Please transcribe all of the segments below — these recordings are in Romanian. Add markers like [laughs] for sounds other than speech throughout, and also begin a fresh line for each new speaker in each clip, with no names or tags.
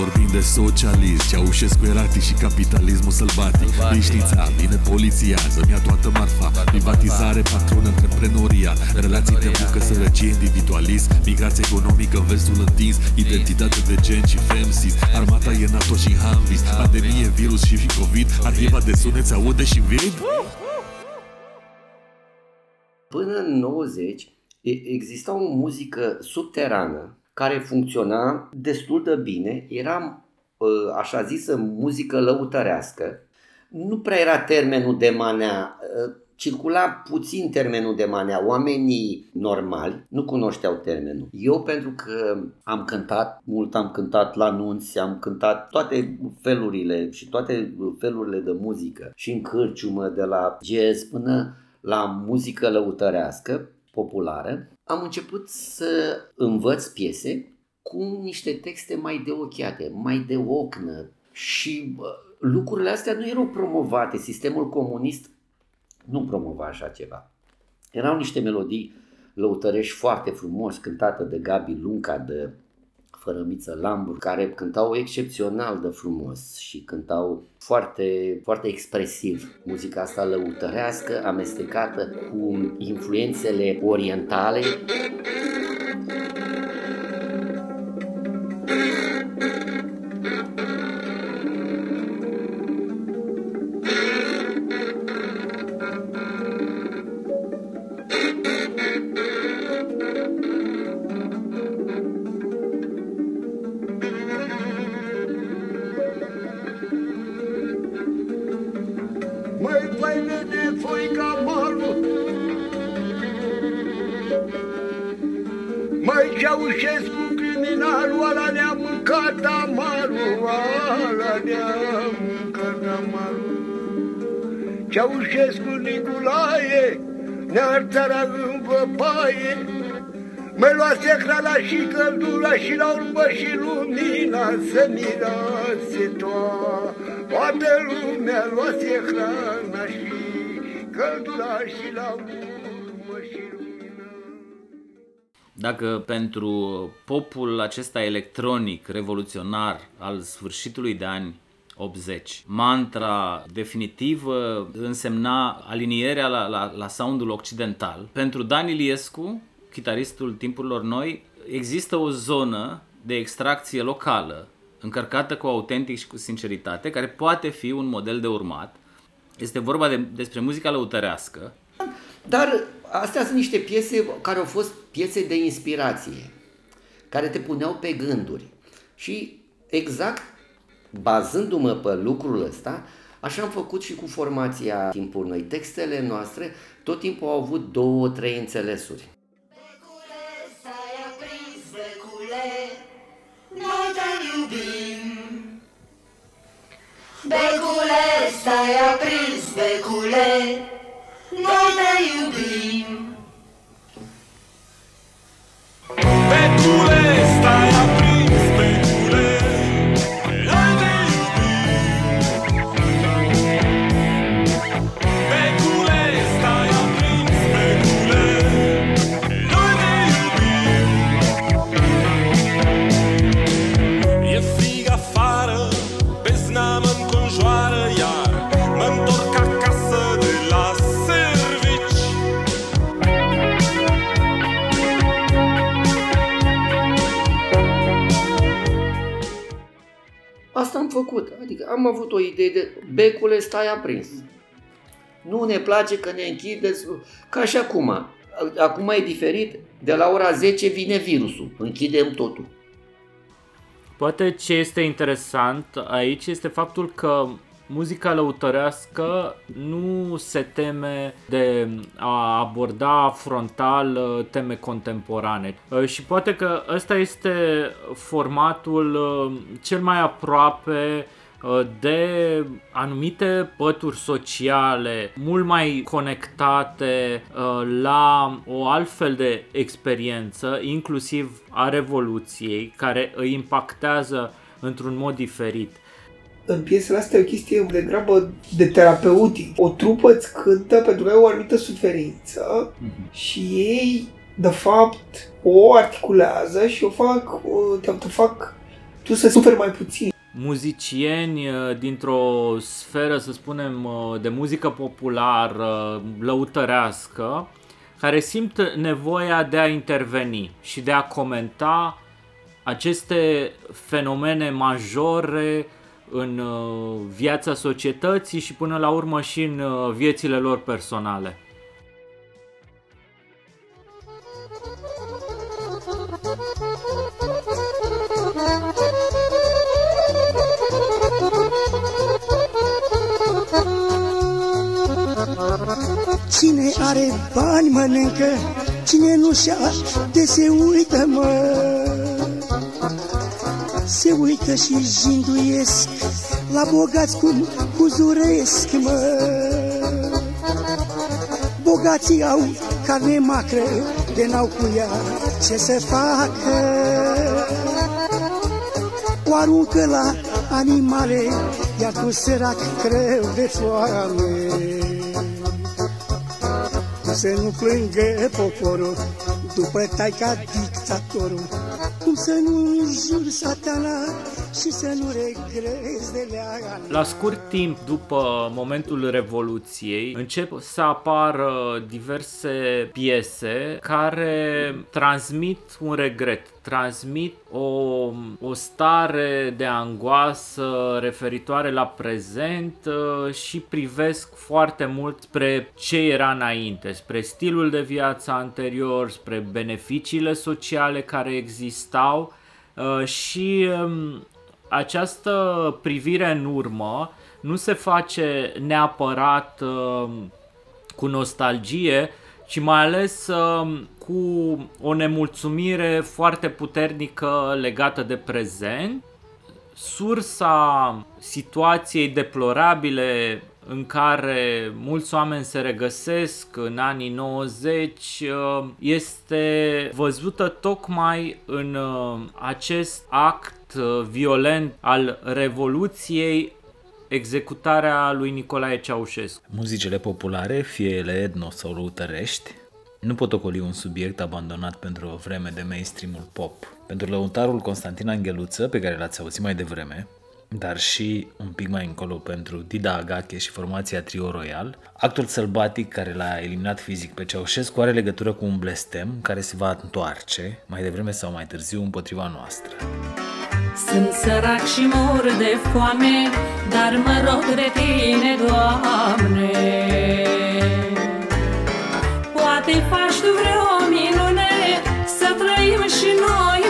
Vorbim de socialism, Ceaușescu eratic și capitalismul sălbatic. Liniștița, vine poliția, să-mi ia toată marfa. Privatizare, patron, antreprenoria. Relații de muncă, sărăcie, individualism. Migrație economică, vestul întins. Identitate de gen și femsis. Armata e NATO și Hanvis Pandemie, virus și COVID. Arhiva de sunet se aude și vid
Până în 90 exista o muzică subterană care funcționa destul de bine, era ă, așa zisă muzică lăutărească. Nu prea era termenul de manea, ă, circula puțin termenul de manea. Oamenii normali nu cunoșteau termenul. Eu pentru că am cântat mult, am cântat la nunți, am cântat toate felurile și toate felurile de muzică și în cârciumă de la jazz până la muzică lăutărească populară, am început să învăț piese cu niște texte mai de ochiate, mai de ocnă și lucrurile astea nu erau promovate. Sistemul comunist nu promova așa ceva. Erau niște melodii lăutărești foarte frumos, cântate de Gabi Lunca, de Fărămiță Lambur, care cântau excepțional de frumos și cântau foarte, foarte expresiv. Muzica asta lăutărească, amestecată cu influențele orientale.
Ceaușescu Nicolae, ne-ar țara în văpaie, Mă luase hrana și căldura și la urmă și lumina să mirase toată lumea luase hrana și căldura și la urmă
Dacă pentru popul acesta electronic, revoluționar al sfârșitului de ani 80. Mantra definitivă însemna alinierea la, la, la soundul occidental. Pentru Dan Iliescu, chitaristul timpurilor noi, există o zonă de extracție locală, încărcată cu autentic și cu sinceritate, care poate fi un model de urmat. Este vorba de, despre muzica lăutărească.
Dar astea sunt niște piese care au fost piese de inspirație, care te puneau pe gânduri. Și exact bazându-mă pe lucrul ăsta, așa am făcut și cu formația timpul noi. Textele noastre tot timpul au avut două, trei înțelesuri. Becule, stai aprins, becule, noi te iubim. Făcut. Adică am avut o idee de becule stai aprins. Nu ne place că ne închideți, ca și acum. Acum e diferit, de la ora 10 vine virusul, închidem totul.
Poate ce este interesant aici este faptul că muzica lăutărească nu se teme de a aborda frontal uh, teme contemporane. Uh, și poate că ăsta este formatul uh, cel mai aproape de anumite pături sociale mult mai conectate la o altfel de experiență, inclusiv a Revoluției, care îi impactează într-un mod diferit
în piesele astea e o chestie de grabă de terapeutic. O trupă îți cântă pentru că ai o anumită suferință mm-hmm. și ei, de fapt, o articulează și o fac, te, te fac tu să suferi mai puțin.
muzicieni uh, dintr-o sferă, să spunem, uh, de muzică populară, lăutărească, care simt nevoia de a interveni și de a comenta aceste fenomene majore în uh, viața societății și până la urmă și în uh, viețile lor personale.
Cine are bani mănâncă, cine nu și de se uită, mă. Se uită și jinduiesc, la bogați cum huzuresc, mă. Bogații au carne macră, de n-au cu ea ce să facă. O aruncă la animale, iar tu sărac greu de foame să nu plângă poporul după taica dictatorul. Cum să nu înjuri satana și să nu regrezi de leagă.
La scurt timp după momentul Revoluției încep să apară diverse piese care transmit un regret, transmit o, o stare de angoasă referitoare la prezent uh, și privesc foarte mult spre ce era înainte, spre stilul de viață anterior, spre beneficiile sociale care existau uh, și um, această privire în urmă nu se face neapărat uh, cu nostalgie, ci mai ales uh, cu o nemulțumire foarte puternică legată de prezent. Sursa situației deplorabile în care mulți oameni se regăsesc în anii 90 uh, este văzută tocmai în uh, acest act uh, violent al Revoluției executarea lui Nicolae Ceaușescu.
Muzicile populare, fie ele etno sau lăutărești, nu pot ocoli un subiect abandonat pentru o vreme de mainstream-ul pop. Pentru lăutarul Constantin Angheluță, pe care l-ați auzit mai devreme, dar și un pic mai încolo pentru Dida Agache și formația Trio Royal, actul sălbatic care l-a eliminat fizic pe Ceaușescu are legătură cu un blestem care se va întoarce, mai devreme sau mai târziu, împotriva noastră.
Sunt sărac și mor de foame, dar mă rog de tine, Doamne. Poate faci tu vreo minune să trăim și noi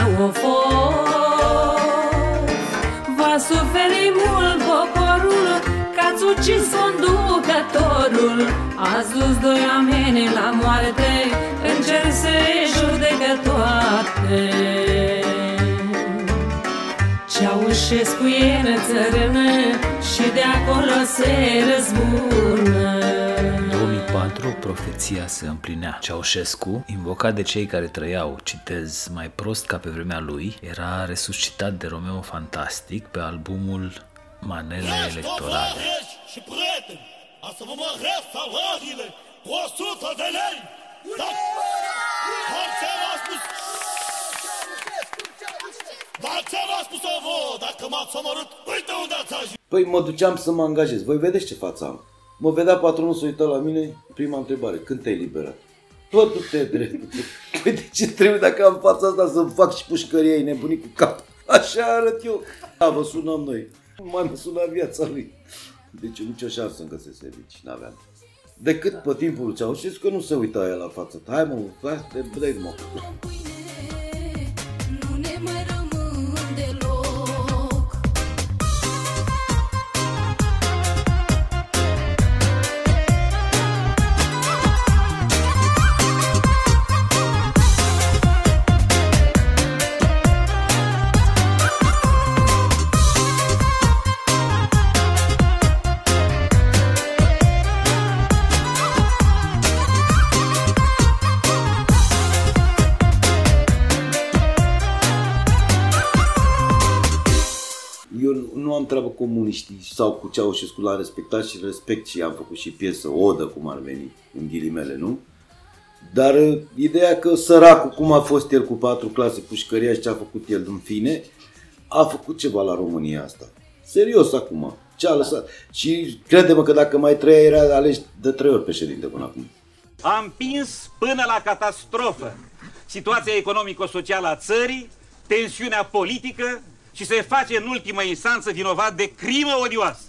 viața o fost. Va suferi mult poporul Că ați ucis conducătorul. Ați dus doi oameni la moarte În cer se judecă toate. Ceaușescu e în țărână Și de acolo se răzbună
2004, profeția se împlinea. Ceaușescu, invocat de cei care trăiau, citez, mai prost ca pe vremea lui, era resuscitat de Romeo Fantastic pe albumul Manele Electorale.
și prieteni, a să vă măresc salariile cu 100 de lei. Dar, dar ți-am spus... Dar ți-am spus o vă, dacă m-ați omorât, uite unde ați ajuns.
Păi mă duceam să mă angajez. Voi vedeți ce față am. Mă vedea patronul să uită la mine, prima întrebare, când te-ai liberat? Tot te drept. Păi de ce trebuie dacă am fața asta să fac și pușcăria, e nebunit cu cap? Așa arăt eu. Da, vă sunăm noi. Mai mă suna viața lui. Deci nicio șansă să-mi găsesc servici, n-aveam. Decât pe timpul lui Ceaușescu, că nu se uita el la față. Hai mă, hai, te blei, mă. Sau cu Ceaușescu l-am respectat și respect și am făcut și piesă, odă, cum ar veni, în ghilimele, nu? Dar uh, ideea că săracul, cum a fost el cu patru clase pușcăria și ce a făcut el în fine, a făcut ceva la România asta. Serios acum. Ce a lăsat? Și crede-mă că dacă mai trăia era ales de trei ori președinte până acum.
A împins până la catastrofă situația economico-socială a țării, tensiunea politică și se face în ultimă instanță vinovat de crimă odioasă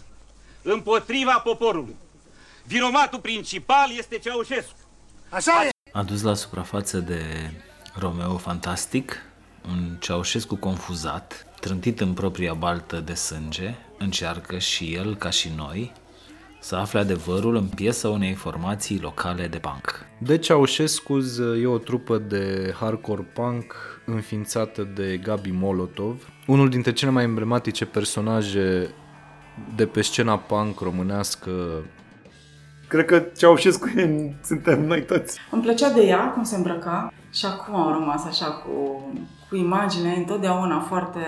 împotriva poporului. Vinovatul principal este Ceaușescu.
Așa e!
adus la suprafață de Romeo Fantastic, un Ceaușescu confuzat, trântit în propria baltă de sânge, încearcă și el, ca și noi, să afle adevărul în piesa unei formații locale de punk.
The Ceaușescu's e o trupă de hardcore punk înființată de Gabi Molotov, unul dintre cele mai emblematice personaje de pe scena punk românească
Cred că Ceaușescu e- suntem noi toți.
Îmi plăcea de ea, cum se îmbrăca și acum am rămas așa cu, cu imagine întotdeauna foarte,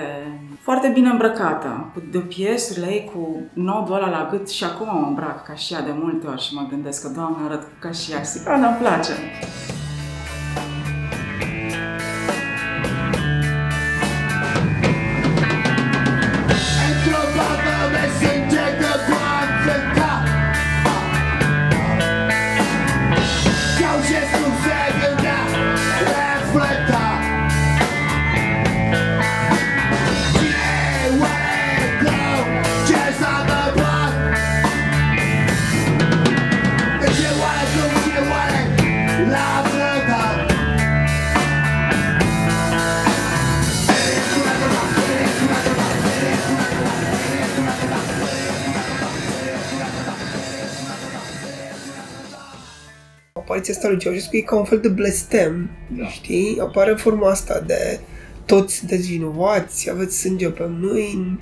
foarte bine îmbrăcată. Cu de piesurile ei, cu nodul ăla la gât și acum mă îmbrac ca și ea de multe ori și mă gândesc că, Doamne, arăt ca și ea. Și da, îmi place.
Apariția asta lui Ceaușescu e ca un fel de blestem, da. știi? Apare în forma asta de toți sunteți vinovați, aveți sânge pe mâini.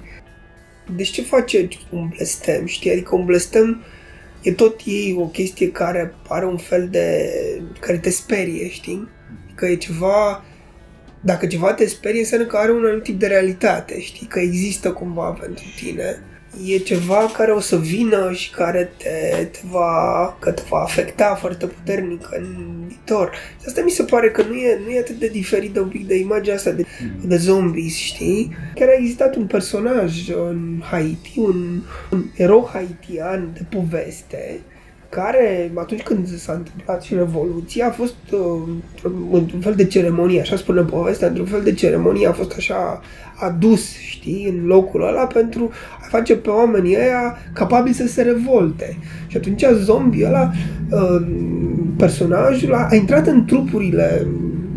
Deci ce face un blestem, știi? Adică un blestem e tot ei o chestie care are un fel de... care te sperie, știi? Că e ceva... Dacă ceva te sperie, înseamnă că are un anumit tip de realitate, știi? Că există cumva pentru tine. E ceva care o să vină și care te, te va, că te va afecta foarte puternic în viitor. Și asta mi se pare că nu e, nu e atât de diferit de un pic de imaginea asta de, de zombies, știi? Chiar a existat un personaj în Haiti, un, un erou haitian de poveste, care, atunci când s-a întâmplat și Revoluția, a fost uh, într-un fel de ceremonie, așa spune povestea, într-un fel de ceremonie a fost așa adus, știi, în locul ăla pentru a face pe oamenii ăia capabili să se revolte. Și atunci zombiul ăla, uh, personajul a, a intrat în trupurile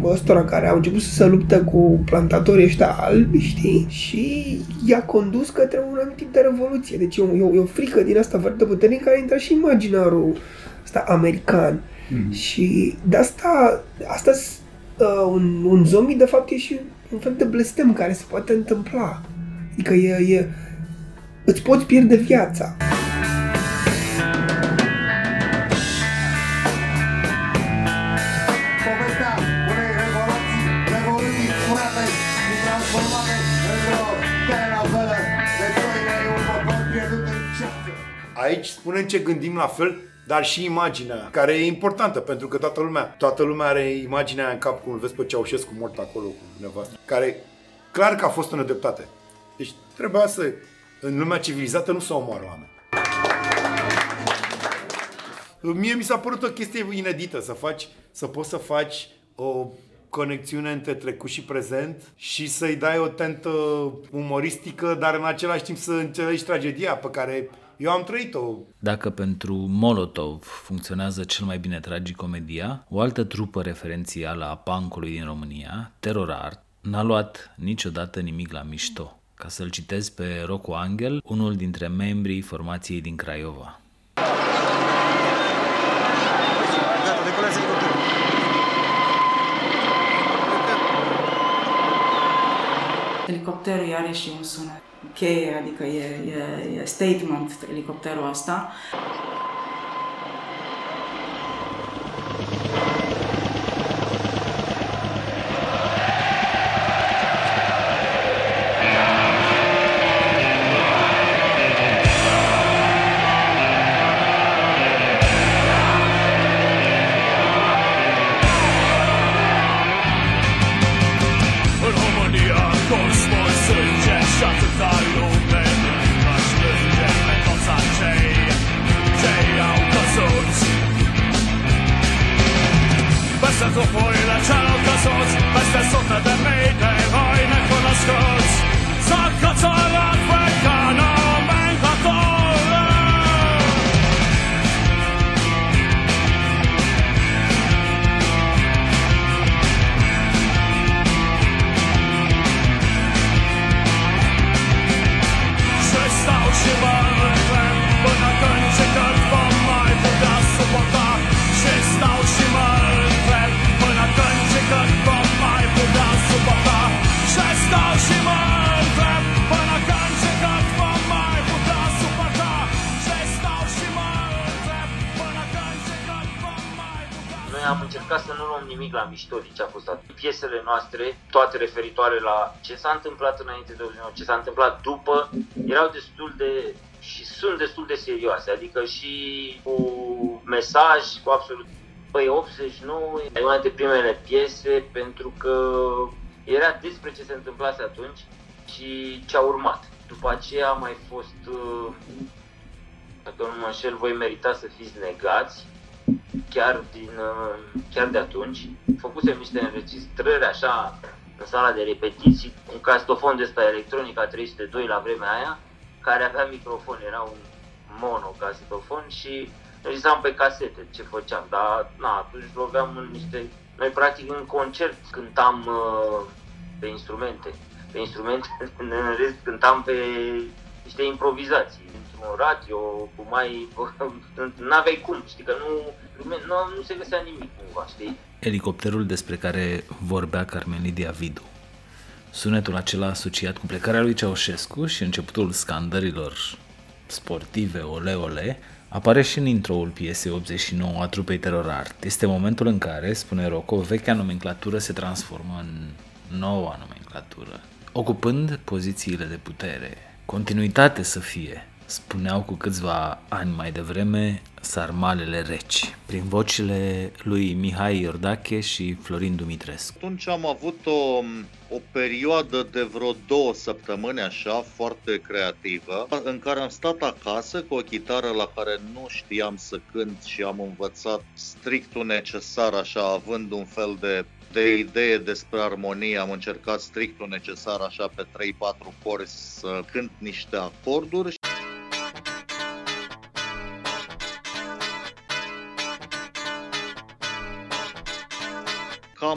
ăstora care au început să se lupte cu plantatorii ăștia albi, știi? Și i-a condus către un anumit tip de revoluție. Deci e o, e o, e o frică din asta foarte puternică care a intrat și în imaginarul ăsta american. Mm-hmm. Și de asta, asta uh, un, un zombie de fapt e și un fel de blestem care se poate întâmpla. Adică e, e îți poți pierde viața.
Povestea unei revoluții, revoluții furate și transformate într-o telenovelă de doi lei, un popor pierdut în ceață.
Aici spunem ce gândim la fel, dar și imaginea, care e importantă, pentru că toată lumea, toată lumea are imaginea în cap, cum îl vezi pe Ceaușescu mort acolo cu nevastă, care clar că a fost în nedreptate. Deci trebuia să, în lumea civilizată, nu se omoară oameni. Mie mi s-a părut o chestie inedită să faci, să poți să faci o conexiune între trecut și prezent și să-i dai o tentă umoristică, dar în același timp să înțelegi tragedia pe care eu am trăit-o.
Dacă pentru Molotov funcționează cel mai bine tragicomedia, o altă trupă referențială a punkului din România, Terror Art, n-a luat niciodată nimic la mișto. Ca să-l citez pe Rocco Angel, unul dintre membrii formației din Craiova.
Elicopterul are și un sunet cheie, adică e, e, e statement elicopterul ăsta.
N-am nimic la mișto din ce a fost atunci. Piesele noastre, toate referitoare la ce s-a întâmplat înainte de 89, ce s-a întâmplat după, erau destul de și sunt destul de serioase, adică și cu mesaj, cu absolut Păi 89 e una dintre primele piese pentru că era despre ce se întâmplase atunci și ce a urmat. După aceea a mai fost, uh, dacă nu mă înșel, voi merita să fiți negați, chiar, din, uh, chiar de atunci. Făcusem niște înregistrări așa în sala de repetiții, un castofon de ăsta electronic a 302 la vremea aia, care avea microfon, era un mono casetofon și înregistram pe casete ce făceam, dar na, atunci loveam în niște... Noi practic în concert cântam uh, pe instrumente, pe instrumente, [laughs] în rest cântam pe niște improvizații, într-un radio, cu mai... [laughs] n-aveai cum, știi, că nu, nu, nu se găsea nimic cumva, știi?
Elicopterul despre care vorbea Carmen Lidia Vidu. Sunetul acela asociat cu plecarea lui Ceaușescu și începutul scandărilor sportive ole ole apare și în introul piesei 89 a trupei Terror Art. Este momentul în care, spune Rocco, vechea nomenclatură se transformă în noua nomenclatură, ocupând pozițiile de putere. Continuitate să fie, spuneau cu câțiva ani mai devreme sarmalele reci, prin vocile lui Mihai Iordache și Florin Dumitrescu.
Atunci am avut o, o perioadă de vreo două săptămâni așa, foarte creativă, în care am stat acasă cu o chitară la care nu știam să cânt și am învățat strictul necesar, așa, având un fel de de idee despre armonie, am încercat strictul necesar așa pe 3-4 corzi să cânt niște acorduri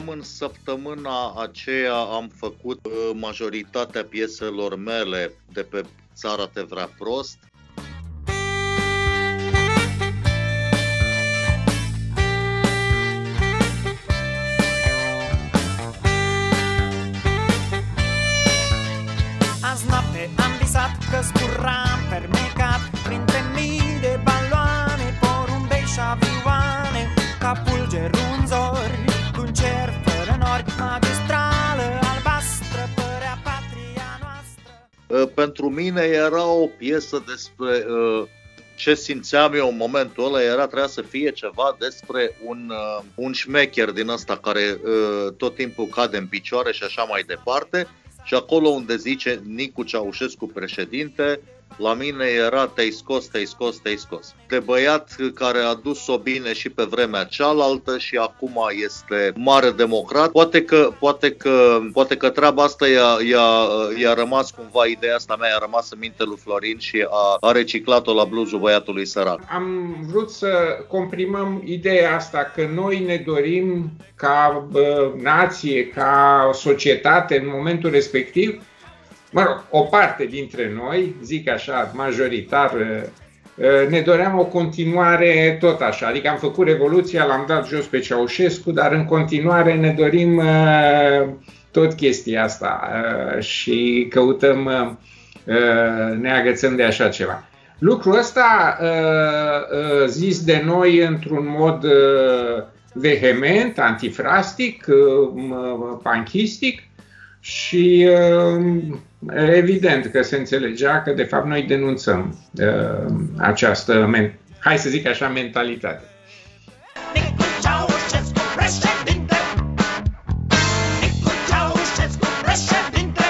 Cam în săptămâna aceea am făcut uh, majoritatea pieselor mele de pe Țara te vrea prost. Pentru mine era o piesă despre uh, ce simțeam eu în momentul ăla, era trebuia să fie ceva despre un, uh, un șmecher din ăsta care uh, tot timpul cade în picioare și așa mai departe. Și acolo unde zice Nicu Ceaușescu președinte, la mine era te-ai scos, te-ai scos, te-ai scos. De băiat care a dus-o bine și pe vremea cealaltă și acum este mare democrat. Poate că, poate că, poate că treaba asta i-a, i-a, i-a rămas cumva, ideea asta mea i-a rămas în minte lui Florin și a, a reciclat-o la bluzul băiatului sărac.
Am vrut să comprimăm ideea asta că noi ne dorim ca bă, nație, ca societate în momentul respectiv, mă rog, o parte dintre noi, zic așa, majoritar, ne doream o continuare tot așa. Adică am făcut Revoluția, l-am dat jos pe Ceaușescu, dar în continuare ne dorim tot chestia asta și căutăm, ne agățăm de așa ceva. Lucrul ăsta zis de noi într-un mod vehement, antifrastic, panchistic și evident că se înțelegea că de fapt noi denunțăm această, hai să zic așa, mentalitate.
Ceaușescu președinte Nicu Ceaușescu președinte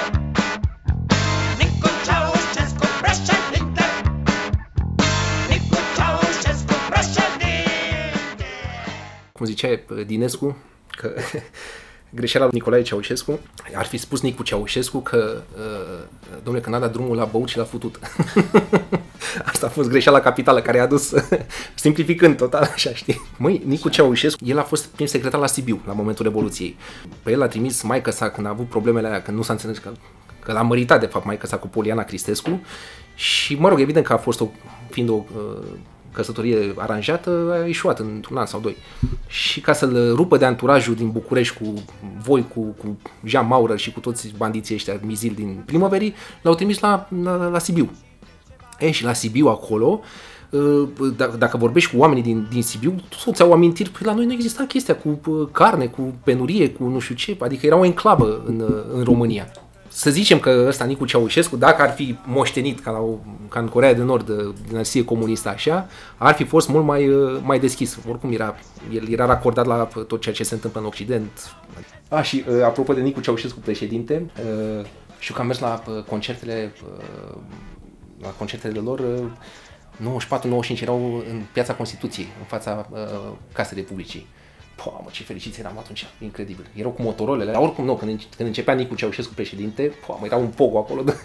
Nicu Ceaușescu președinte Nicu Ceaușescu președinte
cum zicea Dinescu, că [laughs] greșeala lui Nicolae Ceaușescu, ar fi spus Nicu Ceaușescu că, uh, domnule, că n-a dat drumul la băut și la futut. [laughs] Asta a fost greșeala capitală care a adus, [laughs] simplificând total, [laughs] așa știi. Măi, Nicu Ceaușescu, el a fost prim secretar la Sibiu, la momentul Revoluției. Pe el a trimis maica sa când a avut problemele alea, când nu s-a înțeles că, că l-a măritat, de fapt, maica sa cu Poliana Cristescu. Și, mă rog, evident că a fost o, fiind o uh, căsătorie aranjată, a ieșuat într-un an sau doi. Și ca să-l rupă de anturajul din București cu voi, cu, cu Jean Maurer și cu toți bandiții ăștia mizil din primăverii, l-au trimis la, la, la Sibiu. E, și la Sibiu acolo uh, dacă, dacă vorbești cu oamenii din, din Sibiu, toți au amintiri, păi la noi nu exista chestia cu uh, carne, cu penurie, cu nu știu ce, adică era o enclavă în, uh, în România. Să zicem că ăsta Nicu Ceaușescu, dacă ar fi moștenit ca, la, o- ca în Corea de Nord, uh, dinastie comunistă așa, ar fi fost mult mai, uh, mai deschis. Oricum era, el era racordat la uh, tot ceea ce se întâmplă în Occident. A, și uh, apropo de Nicu Ceaușescu președinte, uh, știu că am mers la uh, concertele uh, la concertele lor uh, 94-95 erau în piața Constituției, în fața uh, Casei Republicii. Pă, mă, ce fericiți eram atunci, incredibil. Erau cu motorolele, dar oricum nu, când, înce- când începea Nicu Ceaușescu președinte, pă, mă, era un pogo acolo. De... [laughs]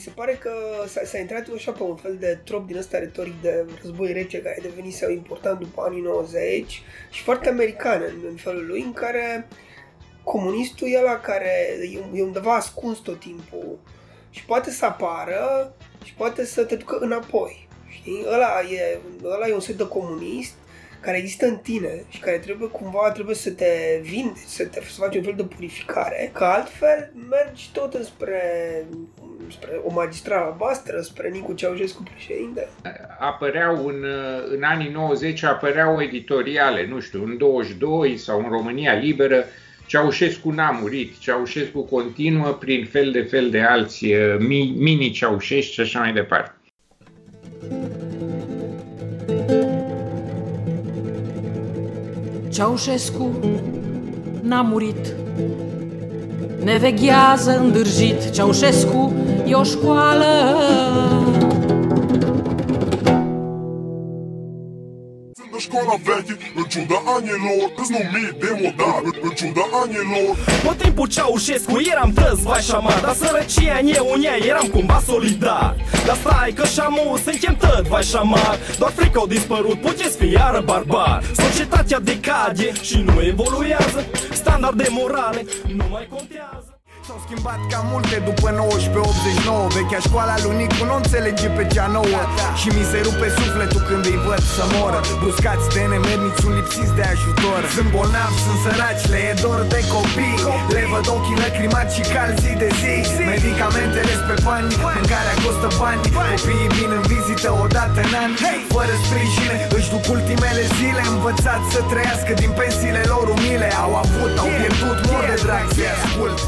se, mi se pare că s-a, s-a intrat așa pe un fel de trop din ăsta retoric de război rece care devenise important după anii 90 și foarte american în, în felul lui, în care comunistul e la care e, e undeva ascuns tot timpul și poate să apară și poate să te ducă înapoi. Știi? Ăla e, ăla e un set de comunist care există în tine și care trebuie cumva trebuie să te vindeci, să te să faci un fel de purificare, că altfel mergi tot înspre, spre o magistrală albastră, spre Nicu Ceaușescu președinte.
apăreau în, în anii 90, apăreau editoriale, nu știu, în 22 sau în România Liberă, Ceaușescu n-a murit, Ceaușescu continuă prin fel de fel de alți eh, mi- mini-Ceaușescu și așa mai departe.
Ceaușescu n-a murit Ne veghează îndârjit Ceaușescu e o școală.
Sunt de școala veche, în ciuda anilor Îți numit demodat, în ciuda anilor.
Pe timpul Ceaușescu eram tăți vai șamar Dar sărăcia în eu în ea eram cumva solidar. Dar stai că șamu suntem tăt vai șamar. Doar frică au dispărut, puteți fi iară barbar. Societatea decade și nu evoluează Standarde morale nu mai contează
S-au schimbat cam multe după 1989 Vechea școala lui Nicu nu înțelege pe cea nouă. Și mi se rupe sufletul când îi văd să moră Bruscați de nemernici, sunt lipsiți de ajutor. Sunt bolnavi, sunt săraci, le e dor de copii. Le văd ochii lacrimați și calzi zi de zi. Medicamentele pe bani, mâncarea costă bani. Copiii vin în vizită odată în an. Fără sprijin, își duc ultimele zile. Învățați să trăiască din pensiile lor umile. Au avut, au pierdut, mor de drag. Să-i ascult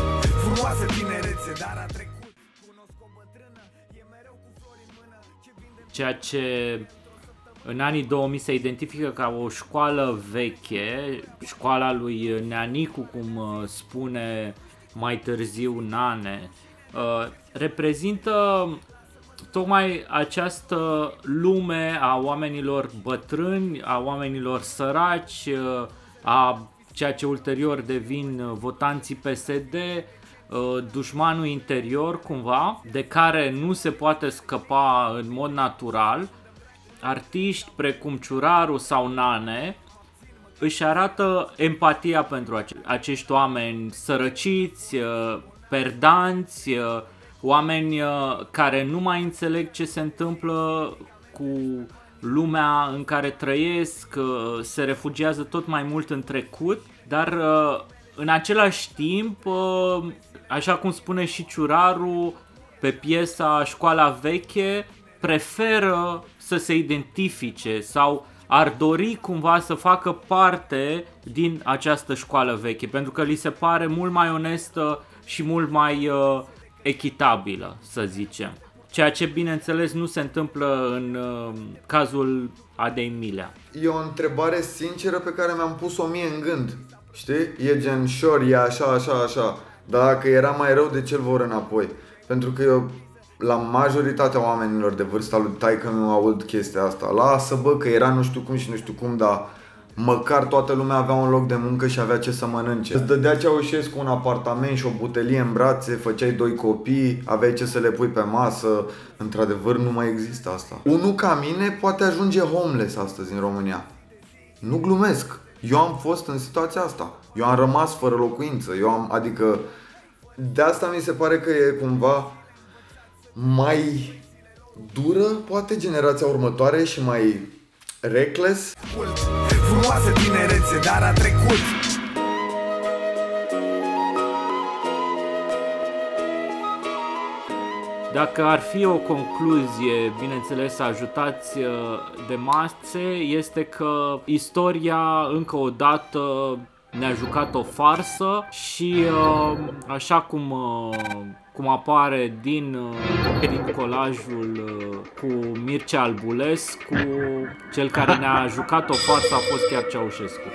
Frumoasă tinerețe, dar a trecut.
Ceea ce în anii 2000 se identifică ca o școală veche, școala lui Neanicu, cum uh, spune mai târziu Nane, uh, reprezintă tocmai această lume a oamenilor bătrâni, a oamenilor săraci, uh, a ceea ce ulterior devin uh, votanții PSD, uh, dușmanul interior cumva, de care nu se poate scăpa în mod natural, artiști precum Ciuraru sau Nane își arată empatia pentru ace- acești oameni sărăciți, uh, perdanți, uh, oameni uh, care nu mai înțeleg ce se întâmplă cu lumea în care trăiesc, uh, se refugiază tot mai mult în trecut, dar uh, în același timp, uh, așa cum spune și Ciuraru pe piesa Școala Veche, preferă să se identifice sau ar dori cumva să facă parte din această școală veche, pentru că li se pare mult mai onestă și mult mai uh, echitabilă, să zicem. Ceea ce, bineînțeles, nu se întâmplă în uh, cazul Adei Milea.
E o întrebare sinceră pe care mi-am pus-o mie în gând. Știi? E gen sure, e așa, așa, așa. Dar dacă era mai rău, de ce-l vor înapoi? Pentru că eu la majoritatea oamenilor de vârsta lui taică mi aud chestia asta. Lasă bă că era nu știu cum și nu știu cum, dar măcar toată lumea avea un loc de muncă și avea ce să mănânce. Îți dădea Ceaușescu un apartament și o butelie în brațe, făceai doi copii, aveai ce să le pui pe masă. Într-adevăr nu mai există asta. Unul ca mine poate ajunge homeless astăzi în România. Nu glumesc. Eu am fost în situația asta. Eu am rămas fără locuință. Eu am, adică de asta mi se pare că e cumva mai dură, poate, generația următoare și mai reckless.
Frumoasă tinerețe, dar a trecut
Dacă ar fi o concluzie, bineînțeles, ajutați uh, de mase, este că istoria încă o dată ne-a jucat o farsă și uh, așa cum, uh, cum apare din, din colajul cu Mircea Albulescu, cel care ne-a jucat o farsă a fost chiar Ceaușescu.